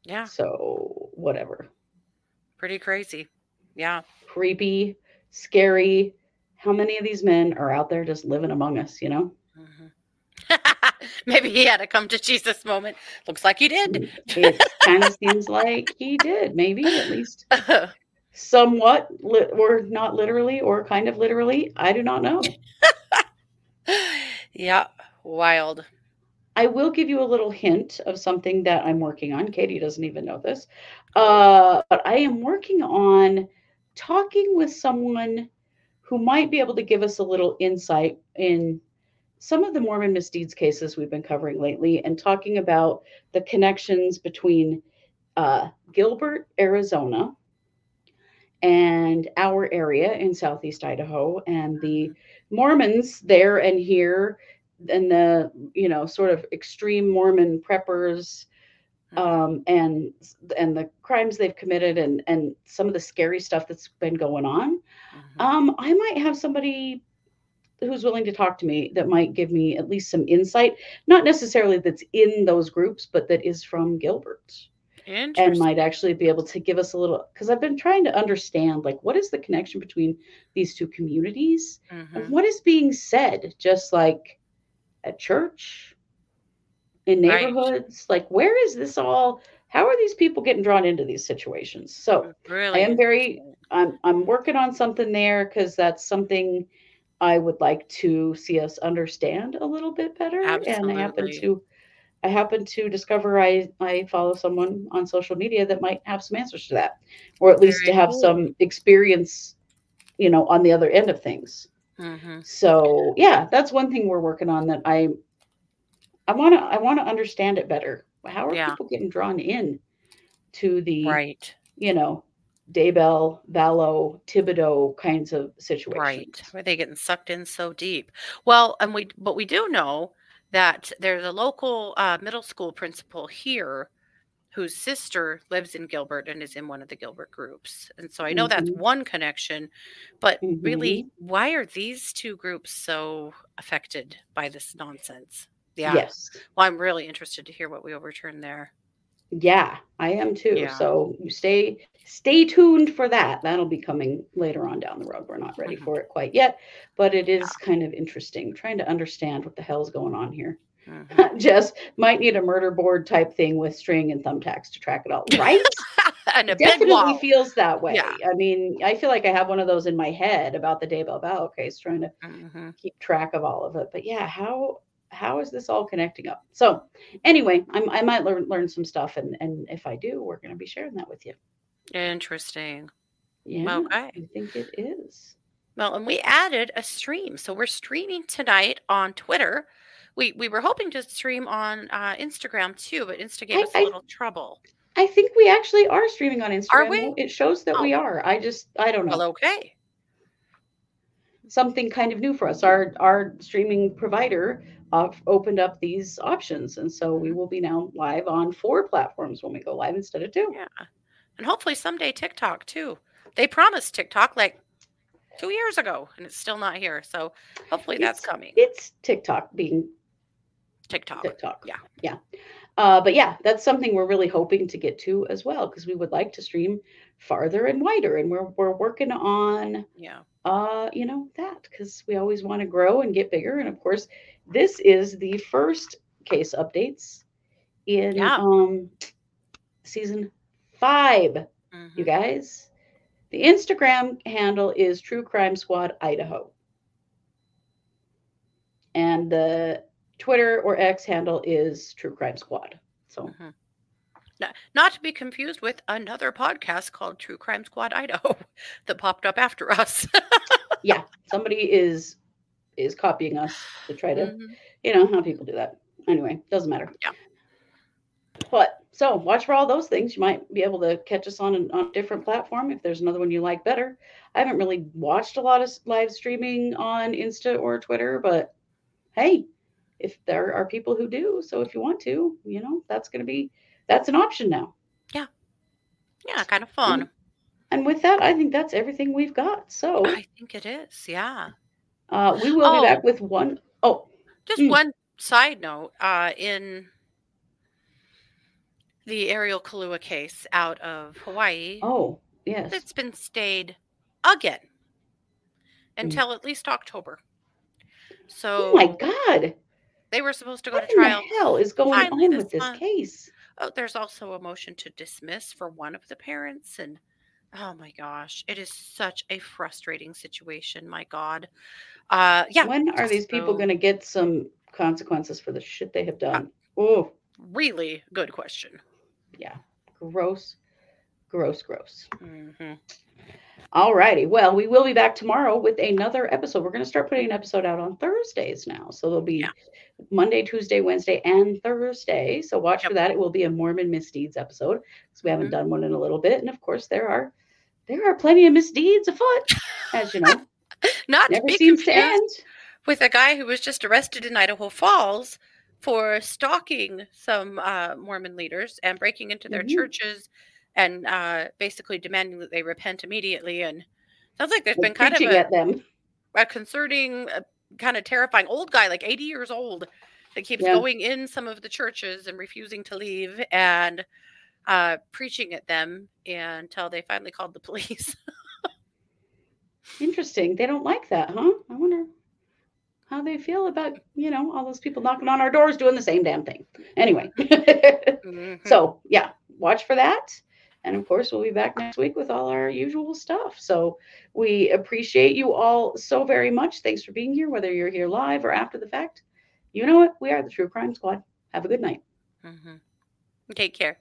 Yeah. So, whatever. Pretty crazy. Yeah. Creepy, scary. How many of these men are out there just living among us, you know? Mhm. [laughs] Maybe he had a come to Jesus moment. Looks like he did. It kind of seems like he did, maybe at least [laughs] somewhat, li- or not literally, or kind of literally. I do not know. [laughs] yeah. Wild. I will give you a little hint of something that I'm working on. Katie doesn't even know this. Uh, but I am working on talking with someone who might be able to give us a little insight in some of the Mormon misdeeds cases we've been covering lately and talking about the connections between uh, Gilbert, Arizona, and our area in Southeast Idaho, and the Mormons there and here and the you know sort of extreme Mormon preppers um, and and the crimes they've committed and and some of the scary stuff that's been going on. Mhm. Um, I might have somebody who's willing to talk to me that might give me at least some insight, not necessarily that's in those groups, but that is from Gilbert and might actually be able to give us a little because I've been trying to understand like what is the connection between these two communities? Mhm. and what is being said just like at church in Right. neighborhoods? Like where is this all how are these people getting drawn into these situations? So Really i am very i'm i'm working on something there because that's something i would like to see us understand a little bit better and i happen to i happen to discover i i follow someone on social media that might have some answers to that or at least to have cool. some experience you know on the other end of things Mhm. so yeah that's one thing we're working on that i i want to i want to understand it better how are Yeah. people getting drawn in to the Right. you know daybell vallow thibodeau kinds of situations Right. Where they getting sucked in so deep. Well, and we but we do know that there's a local uh, middle school principal here whose sister lives in Gilbert and is in one of the Gilbert groups. And so I know that's Mhm. one connection, but really, Mhm. why are these two groups so affected by this nonsense? Yeah. yes Well, I'm really interested to hear what we overturn there. Yeah i am too Yeah. so you stay stay tuned for that that'll be coming later on down the road we're not ready Mhm. for it quite yet but it is kind of interesting trying to understand what the hell's going on here [laughs] Mhm. Jess might need a murder board type thing with string and thumbtacks to track it all, [laughs] right? and a Definitely feels that way. Yeah. I mean, I feel like I have one of those in my head about the Daybell Vallow case, trying to Mhm. keep track of all of it. But yeah, how how is this all connecting up? So anyway, I'm, I might learn learn some stuff, and and if I do, we're going to be sharing that with you. Interesting. Yeah, Okay. I think it is. Well, and we added a stream. So we're streaming tonight on Twitter. We we were hoping to stream on uh, Instagram too, but Insta gave I- us a I- little trouble. I think we actually are streaming on Instagram. Are we? It shows that Oh. we are. I just I don't know. Well, okay. something kind of new for us. Our our streaming provider uh, opened up these options, and so we will be now live on four platforms when we go live instead of two. Yeah. And hopefully someday TikTok too. They promised TikTok like two years ago, and it's still not here. So hopefully that's coming. It's TikTok being TikTok. TikTok. Yeah. Yeah. Uh, but yeah, that's something we're really hoping to get to as well because we would like to stream farther and wider, and we're we're working on Yeah. uh, you know that because we always want to grow and get bigger. And of course, this is the first case updates in Yeah. um season five. Mhm. You guys, the Instagram handle is True Crime Squad Idaho, and the Twitter or X handle is True Crime Squad. So Mhm. Not, not to be confused with another podcast called True Crime Squad Idaho [laughs] that popped up after us. [laughs] yeah, somebody is is copying us to try to Mhm. you know how people do that. Anyway, doesn't matter. Yeah. But so watch for all those things. You might be able to catch us on, an, on a different platform if there's another one you like better. I haven't really watched a lot of live streaming on Insta or Twitter, but hey, if there are people who do, so if you want to, you know, that's going to be that's an option now. Yeah, Yeah, kind of fun. And with that, I think that's everything we've got. So I think it is. Yeah. Uh, we will Oh. be back with one oh Just Mm. one side note uh, in the Ariel Kalua case out of Hawaii, oh yes. it's been stayed again until at least October. So Oh my God. they were supposed to go What to trial. the hell is going on this with this month. case? Oh, there's also a motion to dismiss for one of the parents, and oh my gosh, it is such a frustrating situation. My God, uh, yeah. When are these people going to get some consequences for the shit they have done? Oh, Really good question. yeah. Gross, gross, gross. hmm All righty. Well, we will be back tomorrow with another episode. We're going to start putting an episode out on Thursdays now. So there'll be Yeah. Monday, Tuesday, Wednesday, and Thursday. So watch Yep. for that. It will be a Mormon misdeeds episode because we haven't Mhm. done one in a little bit. And of course, there are there are plenty of misdeeds afoot, as you know. [laughs] Not to Never be seems to end. with a guy who was just arrested in Idaho Falls for stalking some uh, Mormon leaders and breaking into their Mhm. churches and uh, basically demanding that they repent immediately. And sounds like there's We're been kind of a, a concerning, uh, kind of terrifying old guy, like 80 years old, that keeps Yeah. going in some of the churches and refusing to leave and uh, preaching at them until they finally called the [laughs] police. Interesting. They don't like that, huh? I wonder how they feel about, you know, all those people knocking on our doors doing the same damn thing. Anyway. [laughs] Mhm. so, yeah, watch for that. And of course, we'll be back next week with all our usual stuff. So, we appreciate you all so very much. Thanks for being here, whether you're here live or after the fact. You know what? We are the True Crime Squad. Have a good night. Mhm. Take care.